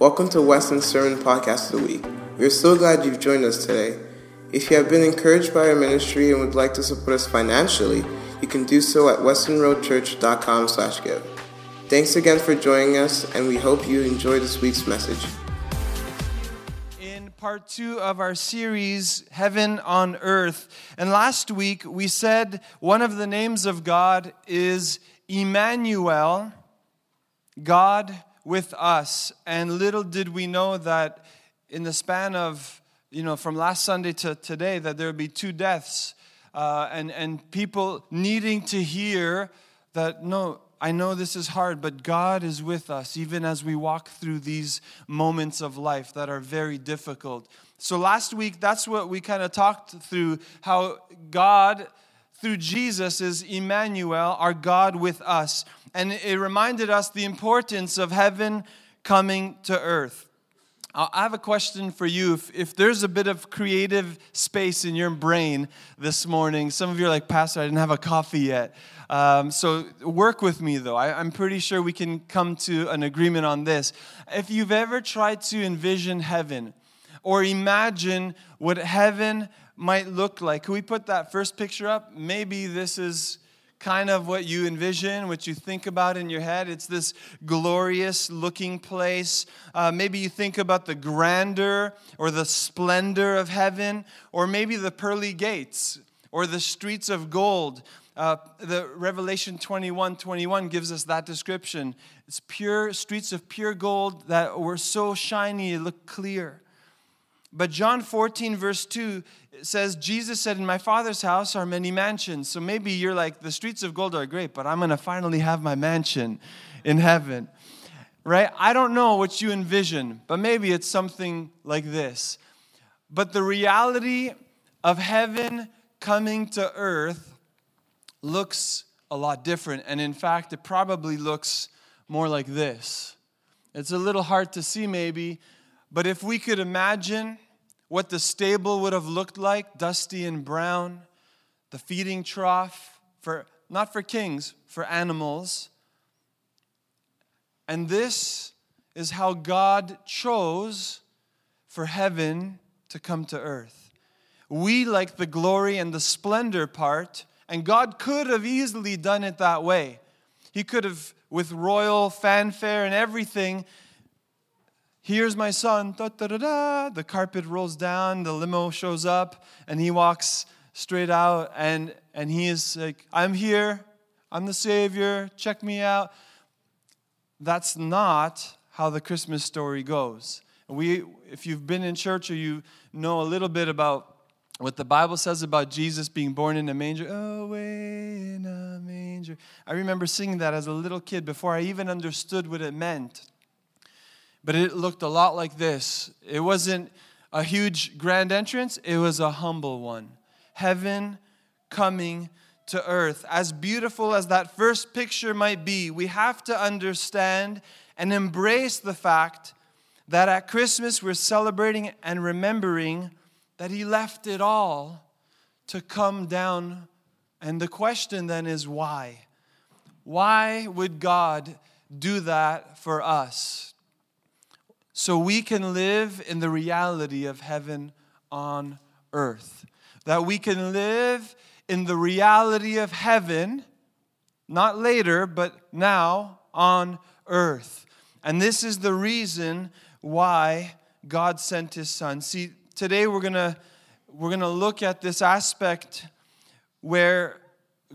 Welcome to Weston's Sermon Podcast of the Week. We are so glad you've joined us today. If you have been encouraged by our ministry and would like to support us financially, you can do so at westonroadchurch.com slash give. Thanks again for joining us, and we hope you enjoy this week's message. In part two of our series, Heaven on Earth. And last week we said one of the names of God is Emmanuel, God with us. And little did we know that in the span of, you know, from last Sunday to today, that there would be two deaths uh, and, and people needing to hear that, no, I know this is hard, but God is with us even as we walk through these moments of life that are very difficult. So last week, that's what we kind of talked through how God, through Jesus, is Emmanuel, our God with us. And it reminded us the importance of heaven coming to earth. I have a question for you. If, if, there's a bit of creative space in your brain this morning, some of you are like, Pastor, I didn't have a coffee yet. Um, so work with me, though. I, I'm pretty sure we can come to an agreement on this. If you've ever tried to envision heaven or imagine what heaven might look like, can we put that first picture up? Maybe this is kind of what you envision, what you think about in your head. It's this glorious looking place. Uh, maybe you think about the grandeur or the splendor of heaven, or maybe the pearly gates or the streets of gold. Uh, the Revelation 21 21 gives us that description. It's pure streets of pure gold that were so shiny, it looked clear. But John 14, verse 2 says, Jesus said, In my Father's house are many mansions. So maybe you're like, the streets of gold are great, but I'm going to finally have my mansion in heaven. Right? I don't know what you envision, but maybe it's something like this. But the reality of heaven coming to earth looks a lot different. And in fact, it probably looks more like this. It's a little hard to see, maybe, but if we could imagine what the stable would have looked like, dusty and brown, the feeding trough for not for kings, for animals. And this is how God chose for heaven to come to earth. We like the glory and the splendor part, and God could have easily done it that way. He could have, with royal fanfare and everything, Here's my son. Da, da, da, da. The carpet rolls down, the limo shows up, and he walks straight out, and, and he is like, I'm here. I'm the Savior. Check me out. That's not how the Christmas story goes. We, if you've been in church or you know a little bit about what the Bible says about Jesus being born in a manger, oh, away in a manger. I remember singing that as a little kid before I even understood what it meant but it looked a lot like this. It wasn't a huge grand entrance, it was a humble one. Heaven coming to earth. As beautiful as that first picture might be, we have to understand and embrace the fact that at Christmas we're celebrating and remembering that He left it all to come down. And the question then is why? Why would God do that for us? So we can live in the reality of heaven on earth. That we can live in the reality of heaven, not later, but now on earth. And this is the reason why God sent his son. See, today we're going to we're going to look at this aspect where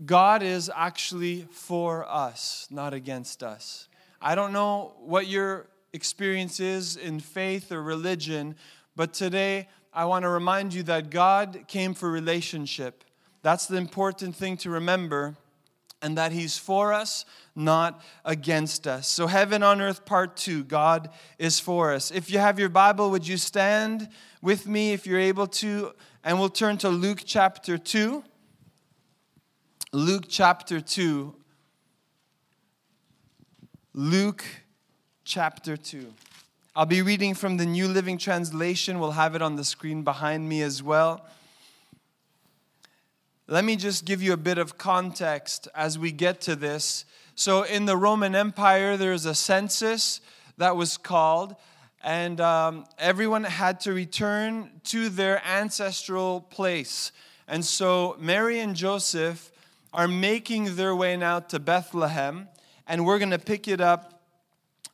God is actually for us, not against us. I don't know what your experiences in faith or religion, but today I want to remind you that God came for relationship. That's the important thing to remember, and that He's for us, not against us. So, Heaven on Earth, part two God is for us. If you have your Bible, would you stand with me if you're able to? And we'll turn to Luke chapter 2. Luke chapter 2. Luke chapter 2. I'll be reading from the New Living Translation. We'll have it on the screen behind me as well. Let me just give you a bit of context as we get to this. So, in the Roman Empire, there's a census that was called, and um, everyone had to return to their ancestral place. And so Mary and Joseph are making their way now to Bethlehem, and we're going to pick it up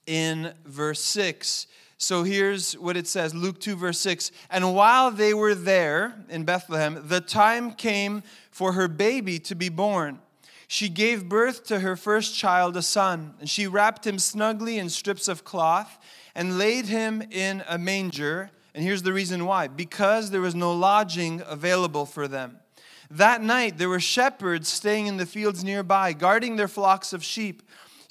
in verse 6. So here's what it says Luke 2, verse 6. And while they were there in Bethlehem, the time came for her baby to be born. She gave birth to her first child, a son, and she wrapped him snugly in strips of cloth and laid him in a manger. And here's the reason why because there was no lodging available for them. That night, there were shepherds staying in the fields nearby, guarding their flocks of sheep.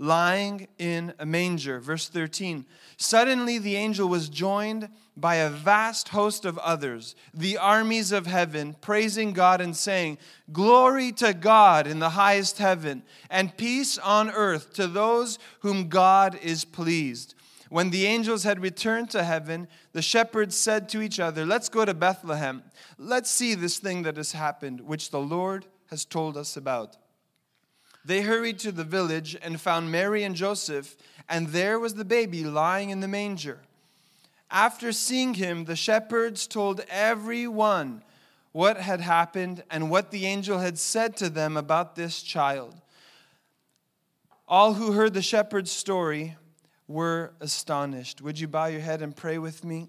lying in a manger. Verse 13. Suddenly the angel was joined by a vast host of others, the armies of heaven, praising God and saying, Glory to God in the highest heaven, and peace on earth to those whom God is pleased. When the angels had returned to heaven, the shepherds said to each other, Let's go to Bethlehem. Let's see this thing that has happened, which the Lord has told us about. They hurried to the village and found Mary and Joseph, and there was the baby lying in the manger. After seeing him, the shepherds told everyone what had happened and what the angel had said to them about this child. All who heard the shepherd's story were astonished. Would you bow your head and pray with me?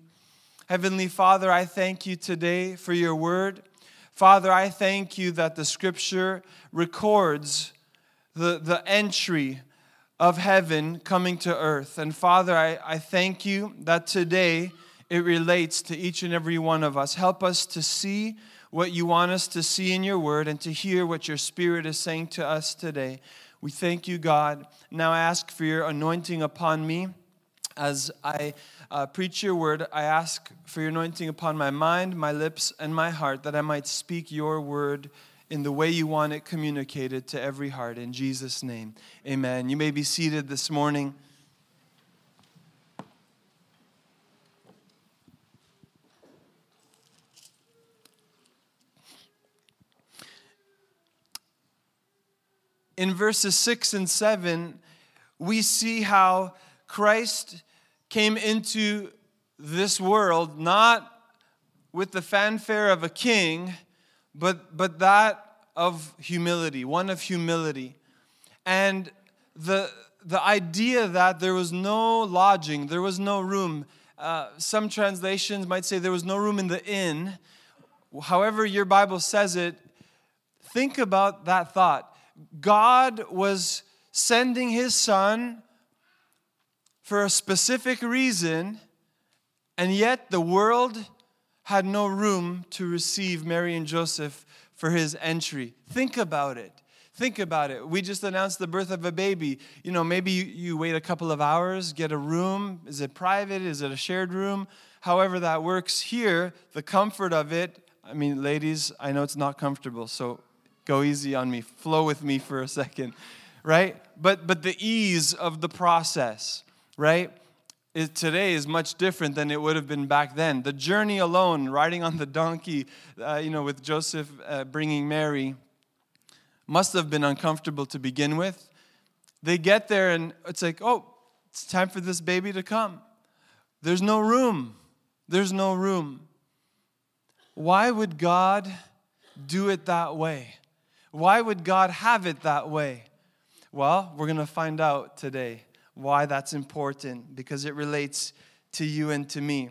Heavenly Father, I thank you today for your word. Father, I thank you that the scripture records the, the entry of heaven coming to earth. And Father, I, I thank you that today it relates to each and every one of us. Help us to see what you want us to see in your word and to hear what your spirit is saying to us today. We thank you, God. Now I ask for your anointing upon me as I uh, preach your word. I ask for your anointing upon my mind, my lips, and my heart that I might speak your word in the way you want it communicated to every heart. In Jesus' name, amen. You may be seated this morning. In verses 6 and 7, we see how Christ came into this world not with the fanfare of a king but, but that of humility, one of humility. And the, the idea that there was no lodging, there was no room. Uh, some translations might say there was no room in the inn. However, your Bible says it, think about that thought. God was sending his son for a specific reason, and yet the world had no room to receive Mary and Joseph for his entry. Think about it. Think about it. We just announced the birth of a baby. You know, maybe you, you wait a couple of hours, get a room. Is it private? Is it a shared room? However, that works here, the comfort of it. I mean, ladies, I know it's not comfortable, so go easy on me. Flow with me for a second, right? But but the ease of the process, right? Today is much different than it would have been back then. The journey alone, riding on the donkey, uh, you know, with Joseph uh, bringing Mary, must have been uncomfortable to begin with. They get there and it's like, oh, it's time for this baby to come. There's no room. There's no room. Why would God do it that way? Why would God have it that way? Well, we're going to find out today why that's important because it relates to you and to me.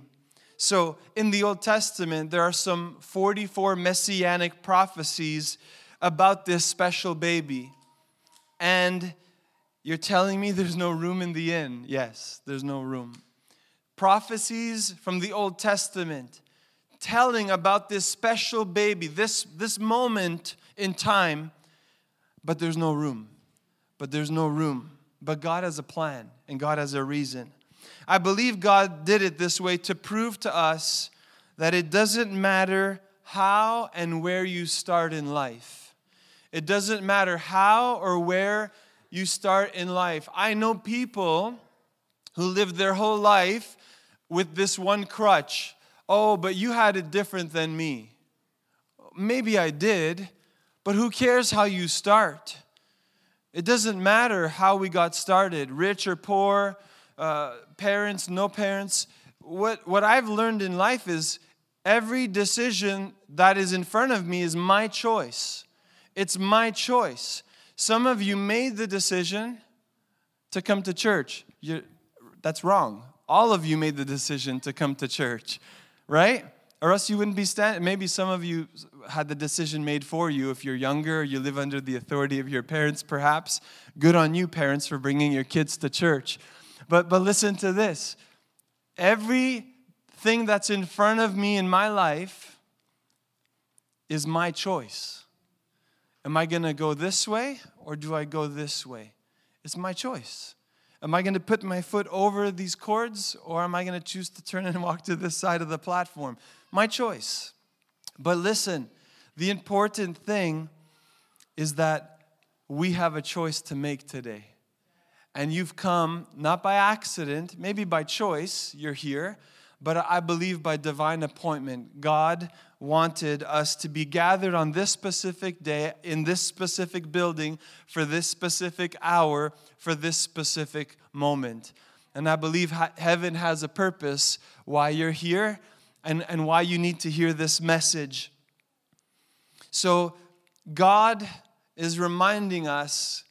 So, in the Old Testament, there are some 44 messianic prophecies about this special baby. And you're telling me there's no room in the inn? Yes, there's no room. Prophecies from the Old Testament telling about this special baby, this, this moment in time, but there's no room. But there's no room. But God has a plan and God has a reason. I believe God did it this way to prove to us that it doesn't matter how and where you start in life. It doesn't matter how or where you start in life. I know people who lived their whole life with this one crutch. Oh, but you had it different than me. Maybe I did, but who cares how you start? It doesn't matter how we got started, rich or poor, uh, parents, no parents. What, what I've learned in life is every decision that is in front of me is my choice. It's my choice. Some of you made the decision to come to church. You're, that's wrong. All of you made the decision to come to church, right? Or else you wouldn't be standing. Maybe some of you had the decision made for you. If you're younger, you live under the authority of your parents, perhaps. Good on you, parents, for bringing your kids to church. But, but listen to this everything that's in front of me in my life is my choice. Am I going to go this way or do I go this way? It's my choice. Am I going to put my foot over these cords or am I going to choose to turn and walk to this side of the platform? My choice. But listen, the important thing is that we have a choice to make today. And you've come not by accident, maybe by choice, you're here, but I believe by divine appointment. God wanted us to be gathered on this specific day, in this specific building, for this specific hour, for this specific moment. And I believe heaven has a purpose why you're here and, and why you need to hear this message. So, God is reminding us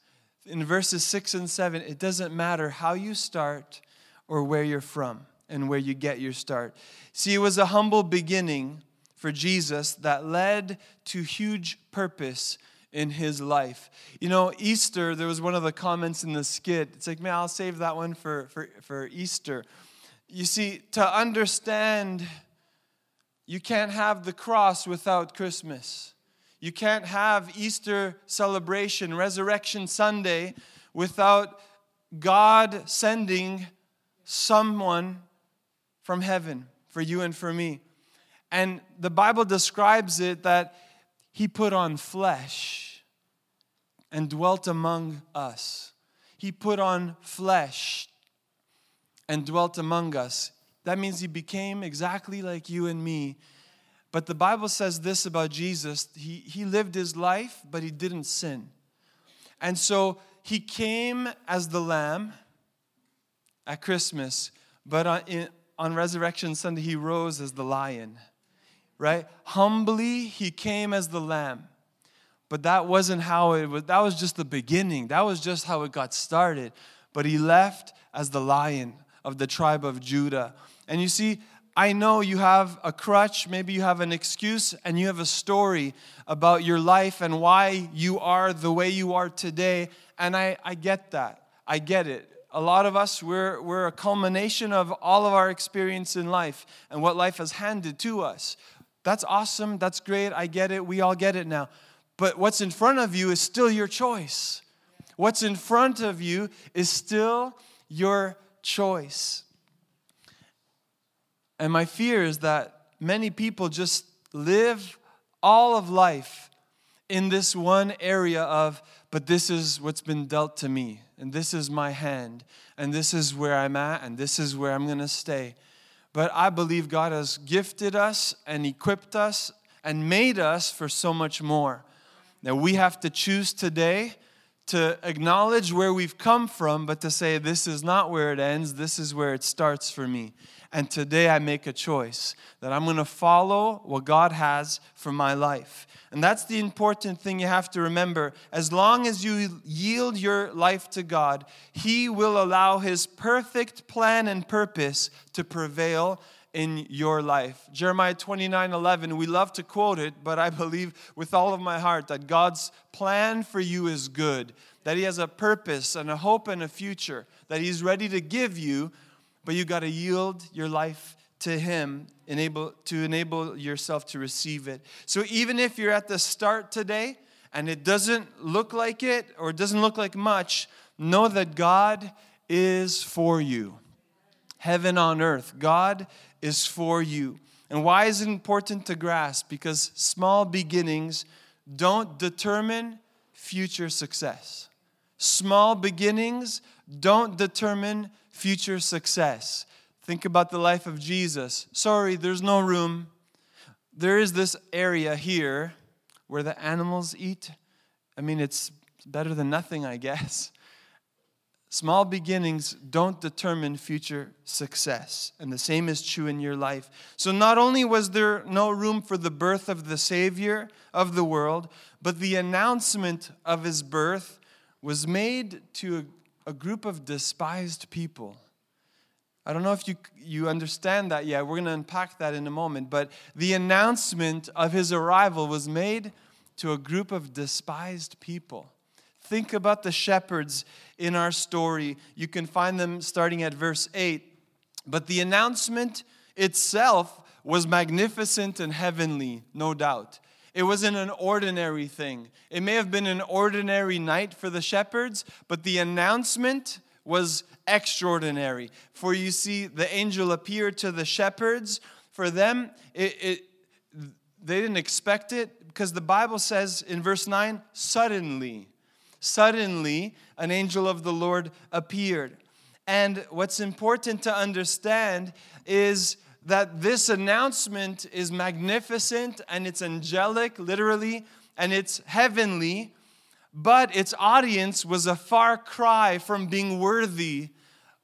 in verses 6 and 7 it doesn't matter how you start or where you're from and where you get your start. See, it was a humble beginning for Jesus that led to huge purpose in his life. You know, Easter, there was one of the comments in the skit. It's like, man, I'll save that one for, for, for Easter. You see, to understand, you can't have the cross without Christmas. You can't have Easter celebration, Resurrection Sunday, without God sending someone from heaven for you and for me. And the Bible describes it that he put on flesh and dwelt among us. He put on flesh and dwelt among us. That means he became exactly like you and me. But the Bible says this about Jesus he, he lived his life, but he didn't sin. And so he came as the lamb at Christmas, but on, in, on Resurrection Sunday, he rose as the lion, right? Humbly, he came as the lamb. But that wasn't how it was, that was just the beginning. That was just how it got started. But he left as the lion of the tribe of Judah. And you see, I know you have a crutch, maybe you have an excuse, and you have a story about your life and why you are the way you are today. And I, I get that. I get it a lot of us, we're, we're a culmination of all of our experience in life and what life has handed to us. That's awesome. That's great. I get it. We all get it now. But what's in front of you is still your choice. What's in front of you is still your choice. And my fear is that many people just live all of life in this one area of, but this is what's been dealt to me and this is my hand, and this is where I'm at, and this is where I'm going to stay. But I believe God has gifted us and equipped us and made us for so much more. Now we have to choose today to acknowledge where we've come from, but to say, this is not where it ends, this is where it starts for me. And today I make a choice that I'm going to follow what God has for my life. And that's the important thing you have to remember. As long as you yield your life to God, He will allow His perfect plan and purpose to prevail in your life. Jeremiah 29 11, we love to quote it, but I believe with all of my heart that God's plan for you is good, that He has a purpose and a hope and a future that He's ready to give you, but you got to yield your life to Him enable, to enable yourself to receive it. So even if you're at the start today and it doesn't look like it or it doesn't look like much, know that God is for you. heaven on earth. God is for you. And why is it important to grasp? Because small beginnings don't determine future success. Small beginnings don't determine future success. Think about the life of Jesus. Sorry, there's no room. There is this area here where the animals eat. I mean, it's better than nothing, I guess. Small beginnings don't determine future success. And the same is true in your life. So, not only was there no room for the birth of the Savior of the world, but the announcement of his birth was made to a, group of despised people. I don't know if you, you understand that yet. We're going to unpack that in a moment. But the announcement of his arrival was made to a group of despised people. Think about the shepherds in our story. You can find them starting at verse 8. But the announcement itself was magnificent and heavenly, no doubt. It wasn't an ordinary thing. It may have been an ordinary night for the shepherds, but the announcement was extraordinary. For you see, the angel appeared to the shepherds. For them, it, it, they didn't expect it because the Bible says in verse 9, suddenly. Suddenly, an angel of the Lord appeared. And what's important to understand is that this announcement is magnificent and it's angelic, literally, and it's heavenly, but its audience was a far cry from being worthy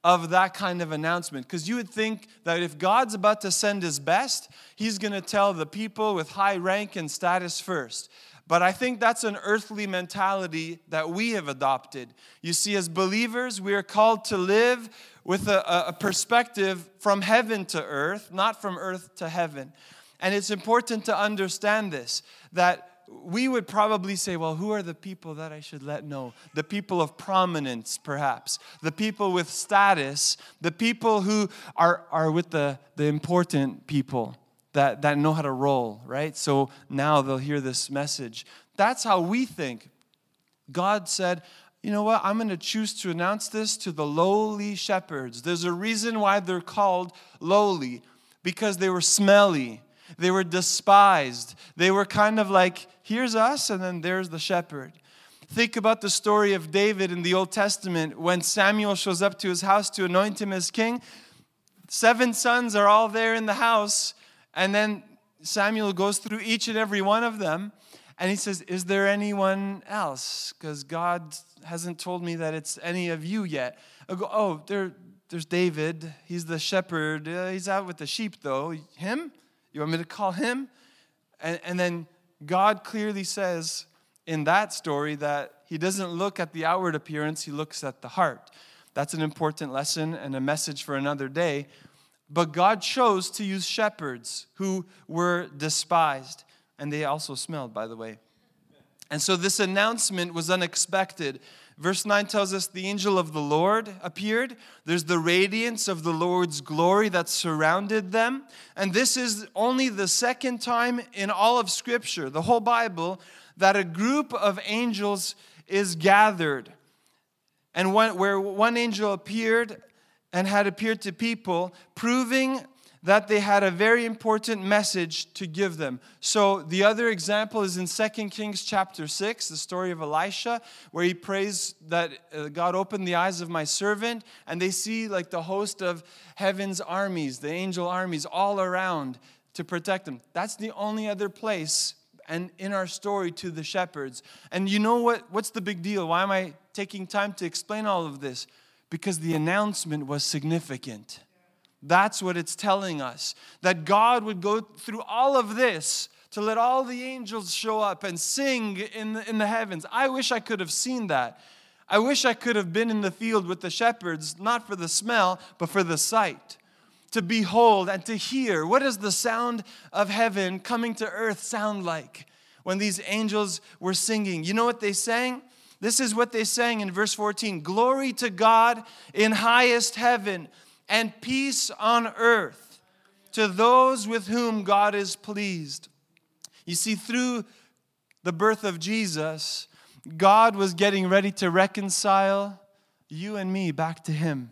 of that kind of announcement. Because you would think that if God's about to send his best, he's going to tell the people with high rank and status first. But I think that's an earthly mentality that we have adopted. You see, as believers, we are called to live with a, a, perspective from heaven to earth, not from earth to heaven. And it's important to understand this that we would probably say, well, who are the people that I should let know? The people of prominence, perhaps. The people with status. The people who are, are with the, the important people that, that know how to roll, right? So now they'll hear this message. That's how we think. God said, you know what? I'm going to choose to announce this to the lowly shepherds. There's a reason why they're called lowly because they were smelly, they were despised, they were kind of like, here's us, and then there's the shepherd. Think about the story of David in the Old Testament when Samuel shows up to his house to anoint him as king. Seven sons are all there in the house, and then Samuel goes through each and every one of them and he says, Is there anyone else? Because God hasn't told me that it's any of you yet. I go, Oh, there, there's David. He's the shepherd. Uh, he's out with the sheep, though. Him? You want me to call him? And, and then God clearly says in that story that he doesn't look at the outward appearance, he looks at the heart. That's an important lesson and a message for another day. But God chose to use shepherds who were despised. And they also smelled, by the way. And so this announcement was unexpected. Verse 9 tells us the angel of the Lord appeared. There's the radiance of the Lord's glory that surrounded them. And this is only the second time in all of Scripture, the whole Bible, that a group of angels is gathered. And where one angel appeared, and had appeared to people, proving that they had a very important message to give them. So the other example is in 2 Kings chapter 6, the story of Elisha, where he prays that uh, God open the eyes of my servant, and they see like the host of heaven's armies, the angel armies all around to protect them. That's the only other place and in our story to the shepherds. And you know what what's the big deal? Why am I taking time to explain all of this? because the announcement was significant. That's what it's telling us. That God would go through all of this to let all the angels show up and sing in the, in the heavens. I wish I could have seen that. I wish I could have been in the field with the shepherds, not for the smell, but for the sight. To behold and to hear. What does the sound of heaven coming to earth sound like when these angels were singing? You know what they sang? This is what they sang in verse 14 Glory to God in highest heaven, and peace on earth to those with whom God is pleased. You see, through the birth of Jesus, God was getting ready to reconcile you and me back to Him.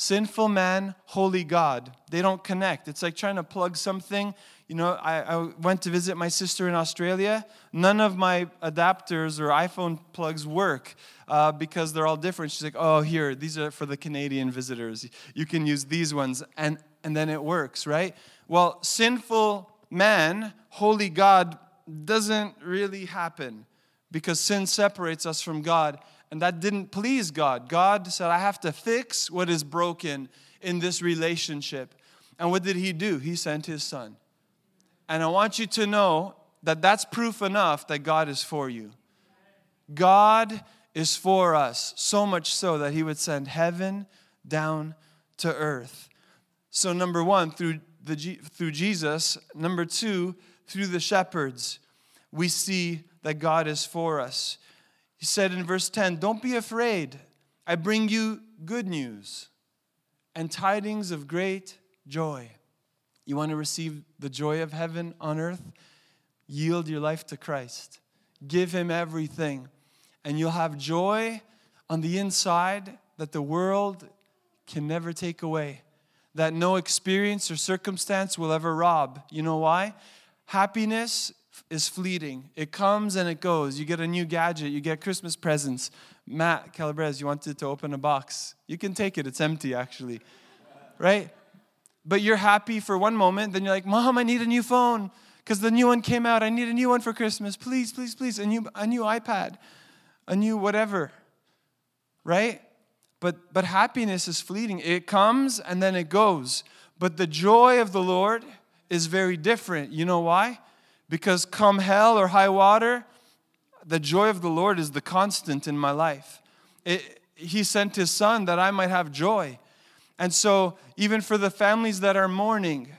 Sinful man, holy God. They don't connect. It's like trying to plug something. You know, I, I went to visit my sister in Australia. None of my adapters or iPhone plugs work uh, because they're all different. She's like, oh, here, these are for the Canadian visitors. You can use these ones. And, and then it works, right? Well, sinful man, holy God, doesn't really happen because sin separates us from God. And that didn't please God. God said, I have to fix what is broken in this relationship. And what did He do? He sent His Son. And I want you to know that that's proof enough that God is for you. God is for us, so much so that He would send heaven down to earth. So, number one, through, the, through Jesus. Number two, through the shepherds, we see that God is for us. He said in verse 10 Don't be afraid. I bring you good news and tidings of great joy. You want to receive the joy of heaven on earth? Yield your life to Christ. Give Him everything, and you'll have joy on the inside that the world can never take away, that no experience or circumstance will ever rob. You know why? Happiness is fleeting. It comes and it goes. You get a new gadget, you get Christmas presents. Matt Calabrese, you wanted to open a box. You can take it, it's empty actually. Right? But you're happy for one moment, then you're like, Mom, I need a new phone because the new one came out. I need a new one for Christmas. Please, please, please. A new, a new iPad, a new whatever. Right? But, but happiness is fleeting. It comes and then it goes. But the joy of the Lord is very different. You know why? Because come hell or high water, the joy of the Lord is the constant in my life. It, he sent his son that I might have joy. And so, even for the families that are mourning,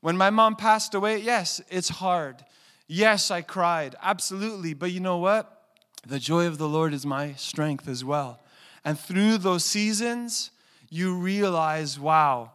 when my mom passed away, yes, it's hard. Yes, I cried, absolutely. But you know what? The joy of the Lord is my strength as well. And through those seasons, you realize wow,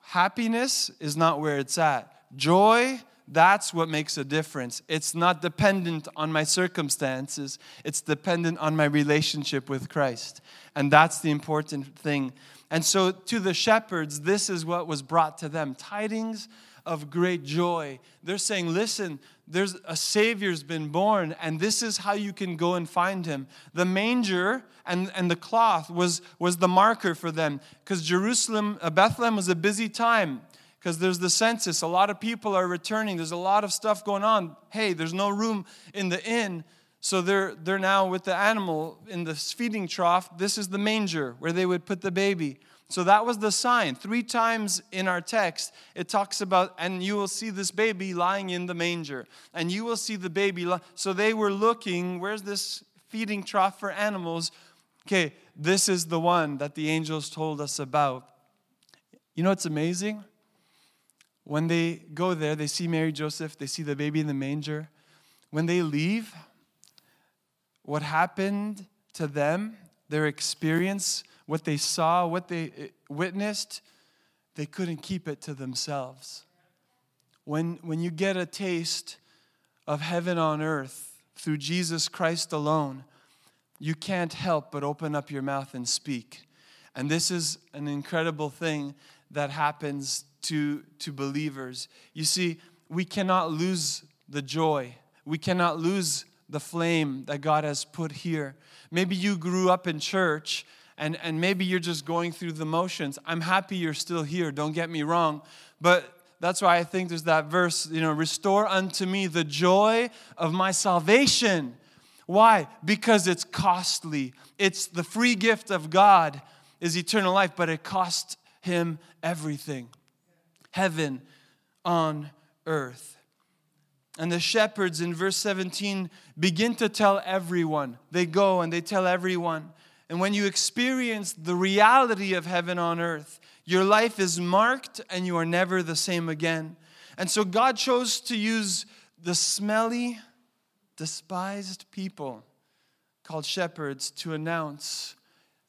happiness is not where it's at. Joy that's what makes a difference. It's not dependent on my circumstances, it's dependent on my relationship with Christ. And that's the important thing. And so, to the shepherds, this is what was brought to them tidings of great joy. They're saying, Listen, there's a Savior's been born, and this is how you can go and find him. The manger and, and the cloth was, was the marker for them because Jerusalem, uh, Bethlehem was a busy time because there's the census. A lot of people are returning. There's a lot of stuff going on. Hey, there's no room in the inn. So they're, they're now with the animal in the feeding trough. This is the manger where they would put the baby. So that was the sign. Three times in our text, it talks about, and you will see this baby lying in the manger. And you will see the baby. Li- so they were looking, where's this feeding trough for animals? Okay, this is the one that the angels told us about. You know what's amazing? When they go there, they see Mary Joseph, they see the baby in the manger. When they leave, what happened to them, their experience, what they saw, what they eh, witnessed, they couldn't keep it to themselves. When, when you get a taste of heaven on earth through Jesus Christ alone, you can't help but open up your mouth and speak. And this is an incredible thing that happens to, to believers. You see, we cannot lose the joy, we cannot lose the flame that God has put here. Maybe you grew up in church and, and maybe you're just going through the motions. I'm happy you're still here, don't get me wrong. But that's why I think there's that verse, you know, restore unto me the joy of my salvation. Why? Because it's costly. It's the free gift of God is eternal life, but it costs him everything heaven on earth. And the shepherds in verse 17 begin to tell everyone. They go and they tell everyone. And when you experience the reality of heaven on earth, your life is marked and you are never the same again. And so God chose to use the smelly, despised people called shepherds to announce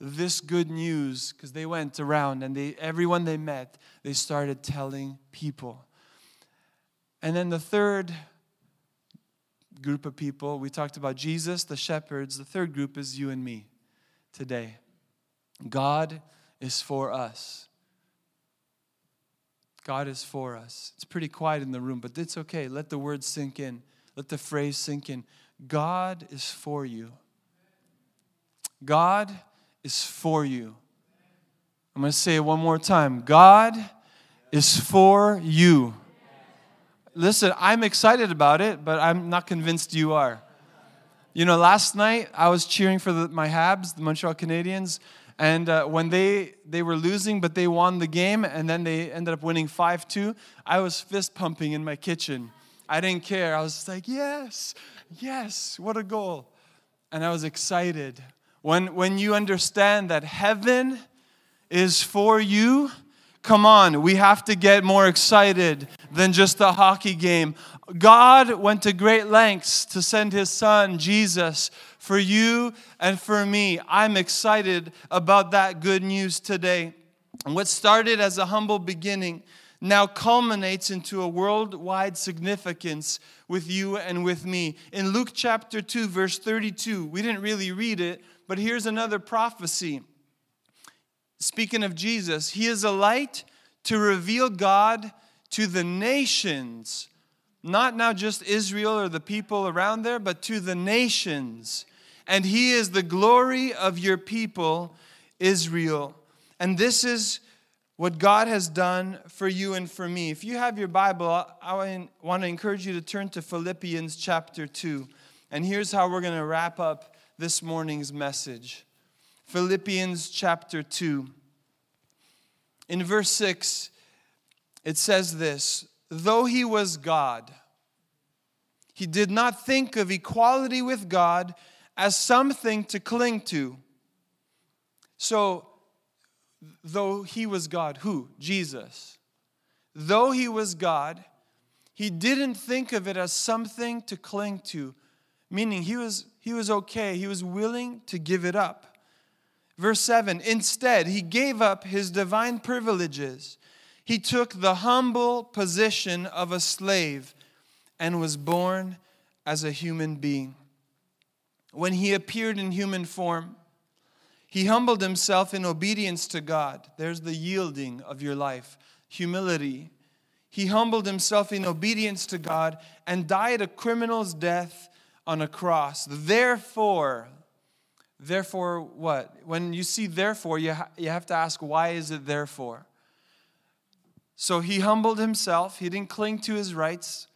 this good news because they went around and they everyone they met they started telling people and then the third group of people we talked about jesus the shepherds the third group is you and me today god is for us. God is for us. It's pretty quiet in the room, but it's okay. Let the word sink in. Let the phrase sink in. God is for you. God is for you. I'm going to say it one more time. God is for you. Listen, I'm excited about it, but I'm not convinced you are. You know, last night I was cheering for the, my Habs, the Montreal Canadiens, and uh, when they, they were losing, but they won the game, and then they ended up winning 5 2, I was fist pumping in my kitchen. I didn't care. I was like, yes, yes, what a goal. And I was excited. When, when you understand that heaven is for you, come on, we have to get more excited than just a hockey game. God went to great lengths to send his son, Jesus, for you and for me. I'm excited about that good news today. What started as a humble beginning now culminates into a worldwide significance with you and with me. In Luke chapter 2, verse 32, we didn't really read it, but here's another prophecy. Speaking of Jesus, he is a light to reveal God to the nations, not now just Israel or the people around there, but to the nations and he is the glory of your people, Israel. And this is what God has done for you and for me. If you have your Bible, I want to encourage you to turn to Philippians chapter 2. And here's how we're going to wrap up this morning's message Philippians chapter 2. In verse 6, it says this Though he was God, he did not think of equality with God as something to cling to. So, though he was God, who? Jesus. Though he was God, he didn't think of it as something to cling to, meaning he was, he was okay, he was willing to give it up. Verse 7 Instead, he gave up his divine privileges. He took the humble position of a slave and was born as a human being when he appeared in human form, he humbled himself in obedience to God. There's the yielding of your life, humility. He humbled himself in obedience to God and died a criminal's death on a cross. Therefore, therefore what? When you see therefore, you, ha- you have to ask, why is it therefore? So he humbled himself, he didn't cling to his rights,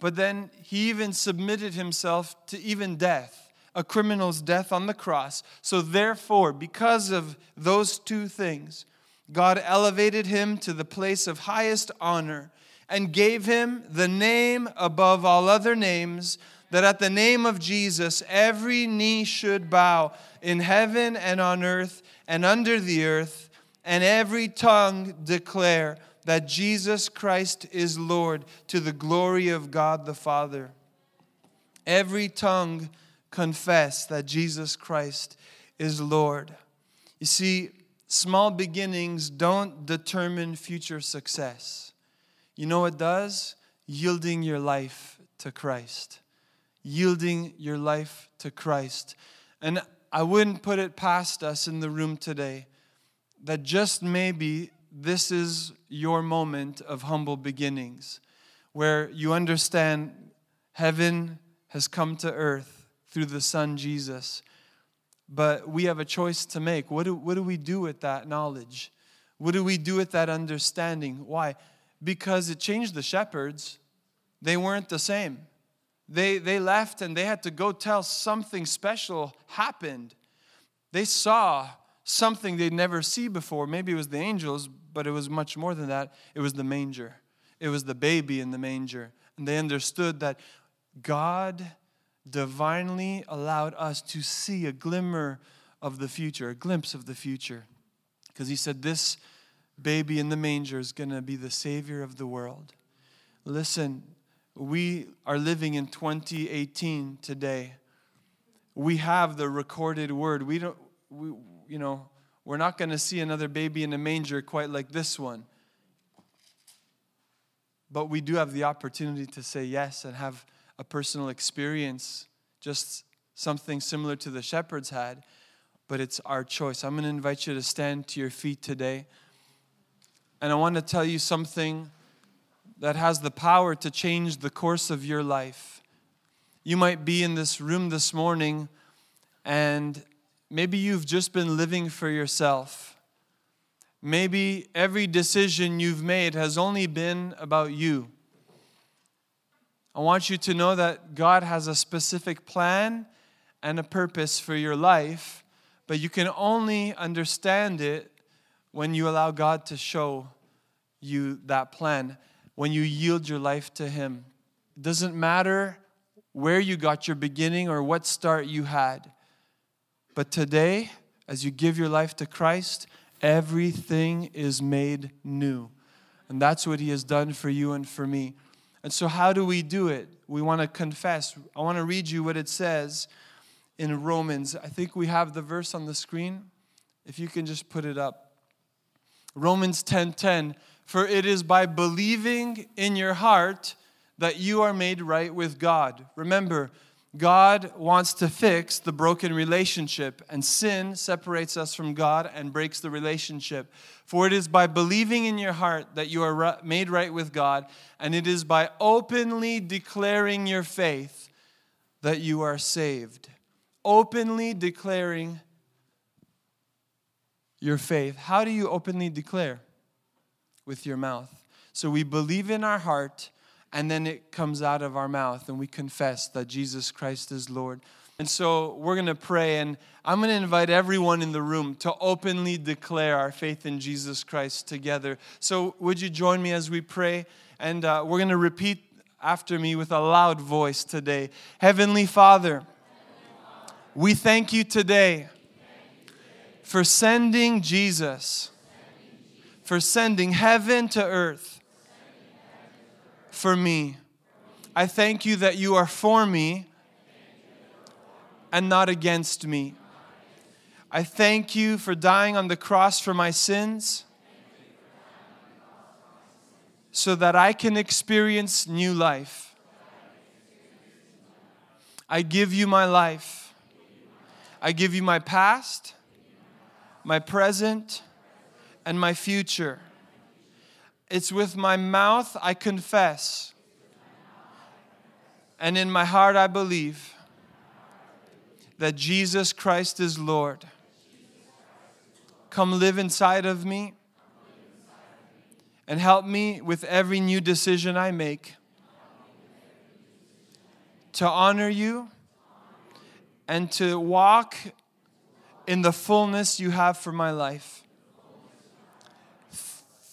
but then he even submitted himself to even death a criminal's death on the cross. So, therefore, because of those two things, God elevated him to the place of highest honor and gave him the name above all other names, that at the name of Jesus every knee should bow in heaven and on earth and under the earth, and every tongue declare that Jesus Christ is Lord to the glory of God the Father. Every tongue confess that Jesus Christ is Lord. You see, small beginnings don't determine future success. You know what does? Yielding your life to Christ. Yielding your life to Christ. And I wouldn't put it past us in the room today that just maybe this is your moment of humble beginnings where you understand heaven has come to earth through the Son Jesus. But we have a choice to make. What do, what do we do with that knowledge? What do we do with that understanding? Why? Because it changed the shepherds. They weren't the same. They, they left and they had to go tell something special happened. They saw something they'd never see before. Maybe it was the angels, but it was much more than that. It was the manger. It was the baby in the manger. And they understood that God divinely allowed us to see a glimmer of the future, a glimpse of the future. Because he said, This baby in the manger is going to be the Savior of the world. Listen, we are living in 2018 today. We have the recorded word. We don't, we, you know, we're not going to see another baby in a manger quite like this one. But we do have the opportunity to say yes and have a personal experience, just something similar to the shepherds had. but it's our choice. I'm going to invite you to stand to your feet today. And I want to tell you something that has the power to change the course of your life. You might be in this room this morning and maybe you've just been living for yourself. Maybe every decision you've made has only been about you. I want you to know that God has a specific plan and a purpose for your life, but you can only understand it when you allow God to show you that plan, when you yield your life to Him. It doesn't matter where you got your beginning or what start you had. But today, as you give your life to Christ, everything is made new. And that's what He has done for you and for me. And so, how do we do it? We want to confess. I want to read you what it says in Romans. I think we have the verse on the screen. If you can just put it up. Romans 10:10 10, 10, For it is by believing in your heart that you are made right with God. Remember, God wants to fix the broken relationship, and sin separates us from God and breaks the relationship. For it is by believing in your heart that you are made right with God, and it is by openly declaring your faith that you are saved. Openly declaring your faith. How do you openly declare? With your mouth. So we believe in our heart and then it comes out of our mouth and we confess that Jesus Christ is Lord. And so we're going to pray, and I'm going to invite everyone in the room to openly declare our faith in Jesus Christ together. So, would you join me as we pray? And uh, we're going to repeat after me with a loud voice today Heavenly Father, we thank you today for sending Jesus, for sending heaven to earth for me. I thank you that you are for me and not against me. I thank you for dying on the cross for my sins so that I can experience new life. I give you my life. I give you my past, my present, and my future. It's with my mouth I confess, and in my heart I believe that Jesus Christ is Lord. Come live inside of me and help me with every new decision I make to honor you and to walk in the fullness you have for my life.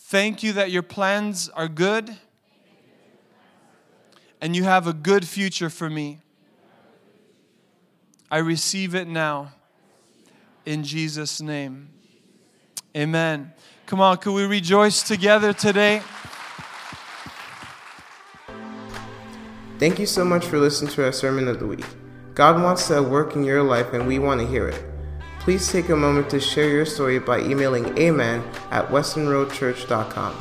Thank you that your plans are good and you have a good future for me. I receive it now in Jesus' name. Amen. Come on, could we rejoice together today? Thank you so much for listening to our sermon of the week. God wants to work in your life and we want to hear it please take a moment to share your story by emailing amen at westonroadchurch.com.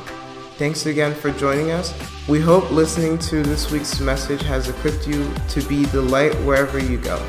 Thanks again for joining us. We hope listening to this week's message has equipped you to be the light wherever you go.